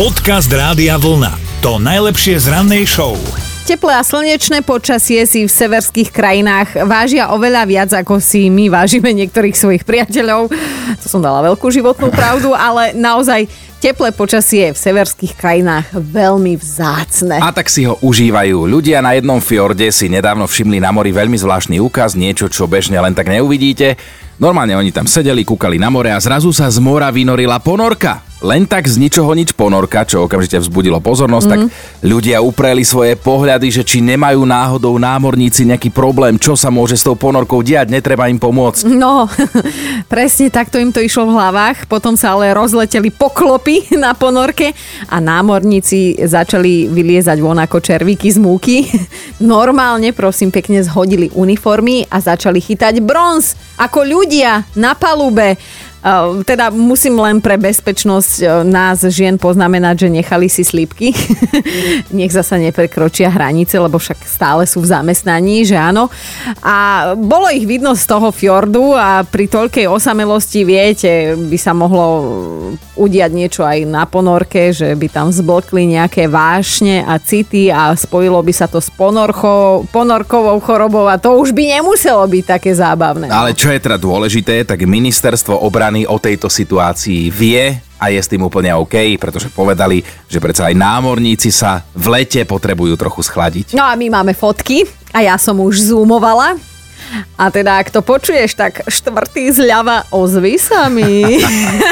Podcast Rádia Vlna. To najlepšie z rannej show. Teplé a slnečné počasie si v severských krajinách vážia oveľa viac, ako si my vážime niektorých svojich priateľov. To som dala veľkú životnú pravdu, ale naozaj teplé počasie je v severských krajinách veľmi vzácne. A tak si ho užívajú. Ľudia na jednom fjorde si nedávno všimli na mori veľmi zvláštny úkaz, niečo, čo bežne len tak neuvidíte. Normálne oni tam sedeli, kúkali na more a zrazu sa z mora vynorila ponorka len tak z ničoho nič ponorka, čo okamžite vzbudilo pozornosť, mm. tak mhm. ľudia upreli svoje pohľady, že či nemajú náhodou námorníci nejaký problém, čo sa môže s tou ponorkou diať, netreba im pomôcť. No, presne takto im to išlo v hlavách, potom sa ale rozleteli poklopy na ponorke a námorníci začali vyliezať von ako červíky z múky. Normálne, prosím, pekne zhodili uniformy a začali chytať bronz ako ľudia na palube. Ehm, teda musím len pre bezpečnosť e, nás žien poznamenať, že nechali si slípky. Nech zasa neprekročia hranice, lebo však stále sú v zamestnaní, že áno. A bolo ich vidno z toho fjordu a pri toľkej osamelosti, viete, by sa mohlo udiať niečo aj na ponorke, že by tam zblkli nejaké vášne a city a spojilo by sa to s ponorchou, ponorkovou chorobou a to už by nemuselo byť také zábavné. Ale čo je teda dôležité, tak ministerstvo obrany strany o tejto situácii vie a je s tým úplne OK, pretože povedali, že predsa aj námorníci sa v lete potrebujú trochu schladiť. No a my máme fotky a ja som už zoomovala. A teda, ak to počuješ, tak štvrtý zľava ozvi sa mi.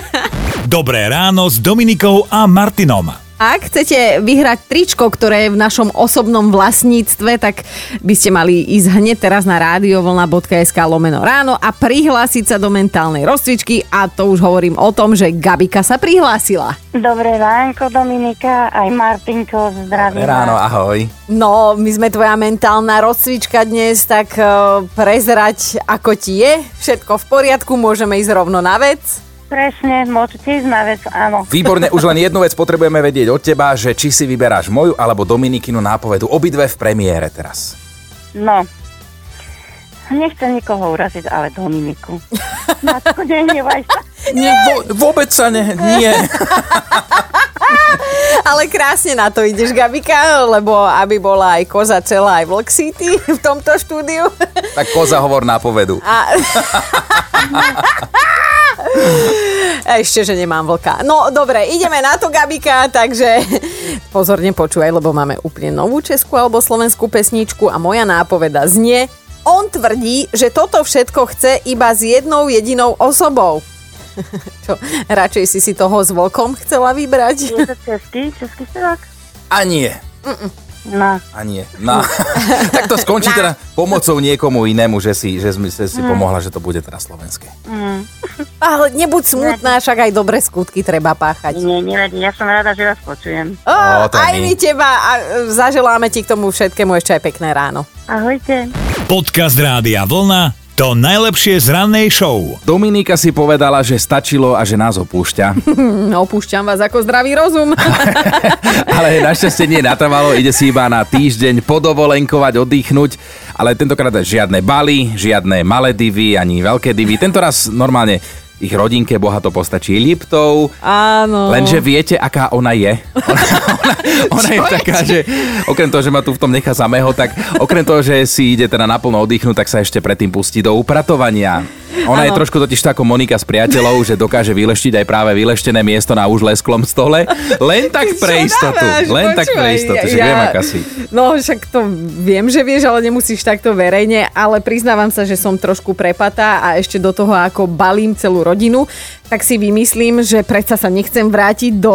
Dobré ráno s Dominikou a Martinom. Ak chcete vyhrať tričko, ktoré je v našom osobnom vlastníctve, tak by ste mali ísť hneď teraz na radiovlna.sk lomeno ráno a prihlásiť sa do mentálnej rozcvičky a to už hovorím o tom, že Gabika sa prihlásila. Dobré ránko Dominika, aj Martinko, zdravím. Dobré ráno, ahoj. No, my sme tvoja mentálna rozcvička dnes, tak uh, prezrať ako ti je. Všetko v poriadku, môžeme ísť rovno na vec. Presne, môžete ísť na vec, áno. Výborne, už len jednu vec potrebujeme vedieť od teba, že či si vyberáš moju alebo Dominikinu nápovedu. Obidve v premiére teraz. No, nechcem nikoho uraziť, ale Dominiku. Matko, nehnevaj sa. Nie, vo, vôbec sa ne, nie. Ale krásne na to ideš, Gabika, lebo aby bola aj koza celá, aj Vlk City v tomto štúdiu. Tak koza hovor nápovedu. A... Ešte, že nemám vlka. No dobre, ideme na to, Gabika, takže pozorne počúvaj, lebo máme úplne novú českú alebo slovenskú pesničku a moja nápoveda znie on tvrdí, že toto všetko chce iba s jednou jedinou osobou. Čo, radšej si si toho s vlkom chcela vybrať? Je to český, český spevák? A nie. Mm-mm. No. A nie. No. tak to skončí no. teda pomocou niekomu inému, že si, že si, si mm. pomohla, že to bude teraz slovenské. Mm. Ale nebuď smutná, však aj dobré skutky treba páchať. Nie, nevadí, ja som rada, že vás počujem. O, o, aj my teba a zaželáme ti k tomu všetkému ešte aj pekné ráno. Ahojte. Podcast Rádia Vlna to najlepšie z rannej show. Dominika si povedala, že stačilo a že nás opúšťa. Opúšťam vás ako zdravý rozum. ale našťastie nie natrvalo, ide si iba na týždeň podovolenkovať, oddychnúť. Ale tentokrát žiadne Bali, žiadne malé divy, ani veľké divy. Tento raz normálne ich rodinke bohato postačí Liptov. Áno. Lenže viete, aká ona je? Ona, ona, ona je taká, že okrem toho, že ma tu v tom nechá samého, tak okrem toho, že si ide teda naplno oddychnúť, tak sa ešte predtým pustí do upratovania. Ona ano. je trošku totiž ako Monika s priateľov, že dokáže vyleštiť aj práve vyleštené miesto na už lesklom stole. Len tak pre istotu. Dávaš, len počúvaj, tak pre istotu, ja, že viem, aká si. No však to viem, že vieš, ale nemusíš takto verejne, ale priznávam sa, že som trošku prepatá a ešte do toho ako balím celú rodinu tak si vymyslím, že predsa sa nechcem vrátiť do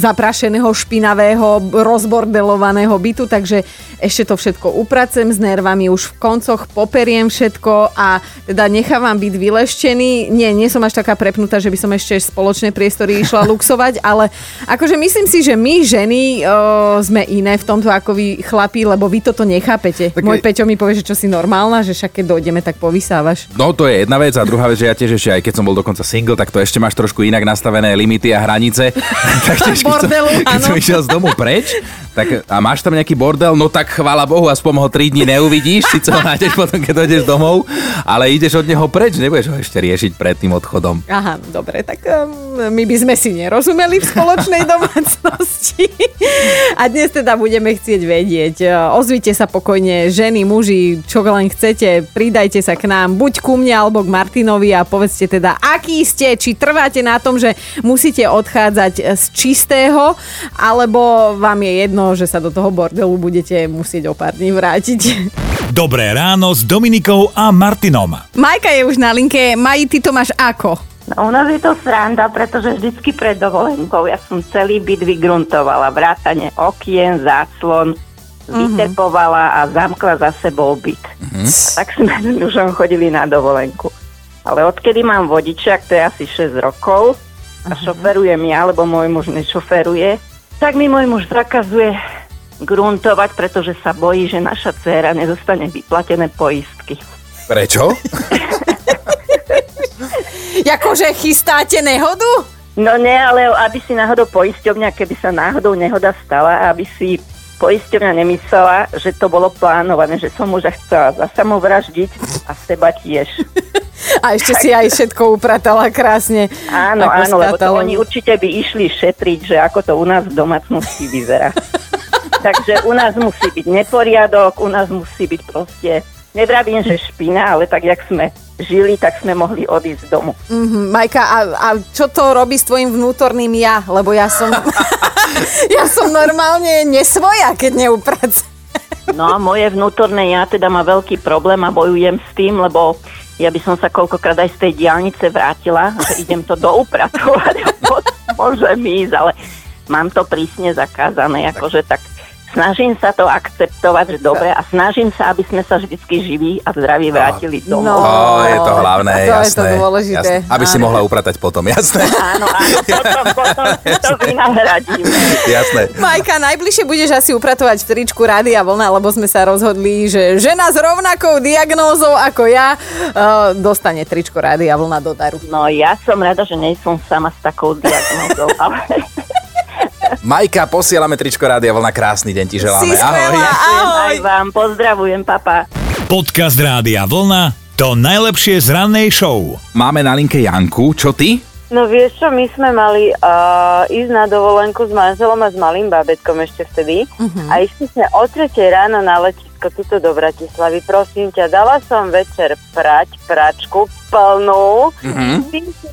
zaprašeného, špinavého, rozbordelovaného bytu, takže ešte to všetko upracem s nervami, už v koncoch poperiem všetko a teda nechávam byť vyleštený. Nie, nie som až taká prepnutá, že by som ešte spoločné priestory išla luxovať, ale akože myslím si, že my ženy o, sme iné v tomto ako vy chlapí, lebo vy toto nechápete. Tak Môj je... Peťo mi povie, že čo si normálna, že však keď dojdeme, tak povysávaš. No to je jedna vec a druhá vec, že ja tiež ešte aj keď som bol dokonca single, tak to ešte máš trošku inak nastavené limity a hranice. tak tiež, keď, Bordelu, som, keď som išiel z domu preč, tak a máš tam nejaký bordel, no tak chvála Bohu, aspoň ho 3 dní neuvidíš, síce ho nájdeš potom, keď dojdeš domov, ale ideš od neho preč, nebudeš ho ešte riešiť pred tým odchodom. Aha, dobre, tak um, my by sme si nerozumeli v spoločnej domácnosti. A dnes teda budeme chcieť vedieť. Ozvite sa pokojne, ženy, muži, čo len chcete, pridajte sa k nám, buď ku mne alebo k Martinovi a povedzte teda, aký ste, či trváte na tom, že musíte odchádzať z čistého, alebo vám je jedno, že sa do toho bordelu budete musieť o pár dní vrátiť. Dobré ráno s Dominikou a Martinom. Majka je už na linke. Maji, ty to máš ako? No, u nás je to sranda, pretože vždycky pred dovolenkou ja som celý byt vygruntovala, vrátane okien, záclon, vytepovala a zamkla za sebou byt. A tak sme s mužom chodili na dovolenku. Ale odkedy mám vodičak, to je asi 6 rokov, a šoferujem ja, lebo môj muž nešoferuje, tak mi môj muž zakazuje gruntovať, pretože sa bojí, že naša dcéra nezostane vyplatené poistky. Prečo? Jakože chystáte nehodu? No nie, ale aby si náhodou poisťovňa, keby sa náhodou nehoda stala, aby si poisťovňa nemyslela, že to bolo plánované, že som muža chcela zasamovraždiť a seba tiež. A ešte si aj všetko upratala krásne. Áno, áno, lebo to oni určite by išli šetriť, že ako to u nás v domácnosti vyzerá. Takže u nás musí byť neporiadok, u nás musí byť proste, nevravím, že špina, ale tak, jak sme žili, tak sme mohli odísť z domu. Mhm, Majka, a, a čo to robí s tvojim vnútorným ja? Lebo ja som... ja som normálne nesvoja, keď neupracujem. No a moje vnútorné ja teda má veľký problém a bojujem s tým, lebo ja by som sa koľkokrát aj z tej diálnice vrátila, že idem to doupratovať môžem ísť, ale mám to prísne zakázané, akože tak snažím sa to akceptovať, že dobre a snažím sa, aby sme sa vždycky živí a zdraví vrátili domov. No. To je to hlavné, To je to jasné. dôležité. Jasné. Aby si mohla upratať potom, jasné. Áno, áno, potom, potom si to vynahradíme. jasné. Majka, najbližšie budeš asi upratovať v tričku Rádia Vlna, lebo sme sa rozhodli, že žena s rovnakou diagnózou ako ja uh, dostane tričko Rádia Vlna do daru. No ja som rada, že nie som sama s takou diagnózou, ale Majka, posielame tričko Rádia Vlna. Krásny deň ti želáme. Si skvelá. Ahoj. Ahoj. aj vám pozdravujem, papa. Podcast Rádia Vlna to najlepšie z rannej show. Máme na linke Janku. Čo ty? No vieš čo, my sme mali uh, ísť na dovolenku s manželom a s malým bábetkom ešte vtedy uh-huh. a išli sme o 3 ráno na letisko tuto do Bratislavy. Prosím ťa, dala som večer prať, pračku plnú. Uh-huh.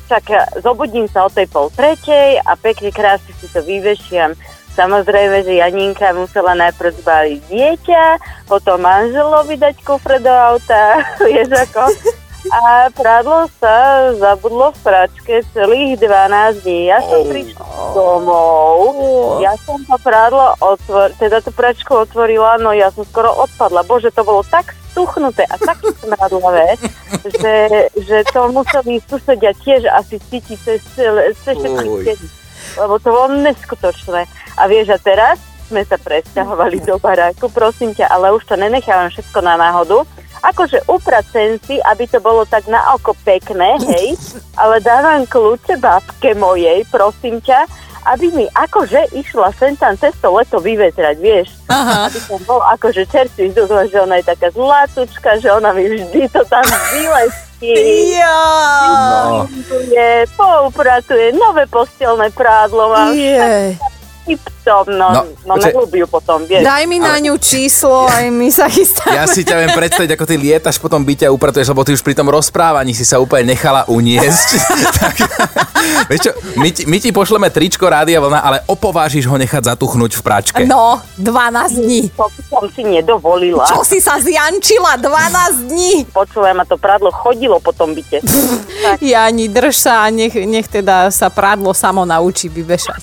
Tak ja zobudím sa o tej pol tretej a pekne krásne si to vyvešiam. Samozrejme, že Janinka musela najprv zbaliť dieťa, potom manželovi dať kufre do auta, vieš ako. A prádlo sa zabudlo v pračke celých 12 dní. Ja som prišla domov, ja som to prádlo otvor, teda tú pračku otvorila, no ja som skoro odpadla. Bože, to bolo tak stuchnuté a tak smradlavé, že, že to museli susedia tiež asi cítiť cez, cez všetky. Lebo to bolo neskutočné. A vieš, a teraz sme sa presťahovali do baráku, prosím ťa, ale už to nenechávam všetko na náhodu. Akože upracem si, aby to bolo tak na oko pekné, hej, ale dávam kľúče babke mojej, prosím ťa, aby mi akože išla sem tam cez to leto vyvetrať, vieš. Aha. Aby som bol akože čerstvý vzduch, že ona je taká zlatúčka, že ona mi vždy to tam vyleskí. Ja. No. Je, poupratuje, nové postelné prádlo mám, Je. Tiptom, no, No, no, počkaj. nelúbiu potom, vieš. Daj mi na ňu číslo, aj my sa chystáme. Ja si ťa viem predstaviť, ako ty lietaš po tom byte a upratuješ, lebo ty už pri tom rozprávaní si sa úplne nechala uniesť. tak, vieš čo, my ti, my ti pošleme tričko Rádia Vlna, ale opovážiš ho nechať zatuchnúť v práčke. No, 12 dní. To som si nedovolila. Čo si sa zjančila 12 dní? Počúvaj, ma to prádlo chodilo po tom byte. Jani, drž sa a nech, nech teda sa prádlo samo naučí vyvešať.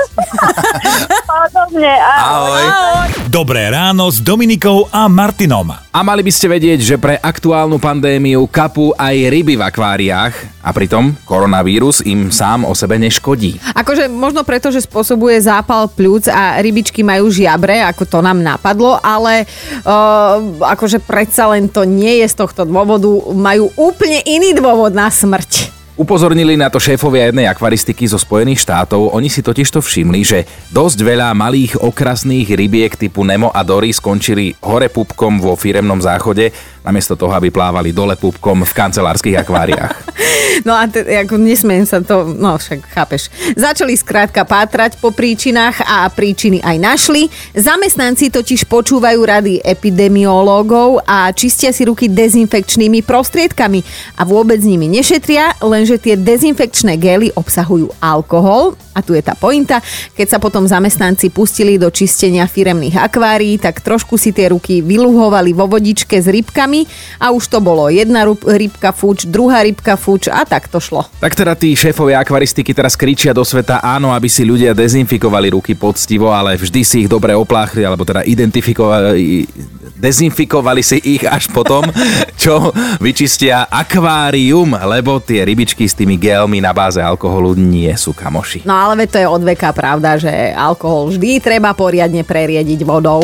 Podobne, ahoj. Ahoj. Dobré ráno s Dominikou a Martinom. A mali by ste vedieť, že pre aktuálnu pandémiu kapú aj ryby v akváriách a pritom koronavírus im sám o sebe neškodí. Akože možno preto, že spôsobuje zápal pľúc a rybičky majú žiabre, ako to nám napadlo, ale uh, akože predsa len to nie je z tohto dôvodu. Majú úplne iný dôvod na smrť. Upozornili na to šéfovia jednej akvaristiky zo Spojených štátov. Oni si totižto všimli, že dosť veľa malých okrasných rybiek typu Nemo a Dory skončili hore pupkom vo firemnom záchode namiesto toho, aby plávali dole pupkom v kancelárskych akváriách. No a te, ako nesmiem sa to, no však chápeš. Začali skrátka pátrať po príčinách a príčiny aj našli. Zamestnanci totiž počúvajú rady epidemiológov a čistia si ruky dezinfekčnými prostriedkami a vôbec nimi nešetria, lenže tie dezinfekčné gély obsahujú alkohol a tu je tá pointa. Keď sa potom zamestnanci pustili do čistenia firemných akvárií, tak trošku si tie ruky vyluhovali vo vodičke s rybkami a už to bolo jedna rybka fuč, druhá rybka fuč a tak to šlo. Tak teda tí šéfovia akvaristiky teraz kričia do sveta áno, aby si ľudia dezinfikovali ruky poctivo, ale vždy si ich dobre opláchli, alebo teda identifikovali, dezinfikovali si ich až potom, čo vyčistia akvárium, lebo tie rybičky s tými gelmi na báze alkoholu nie sú kamoši. No ale to je od veka pravda, že alkohol vždy treba poriadne preriediť vodou.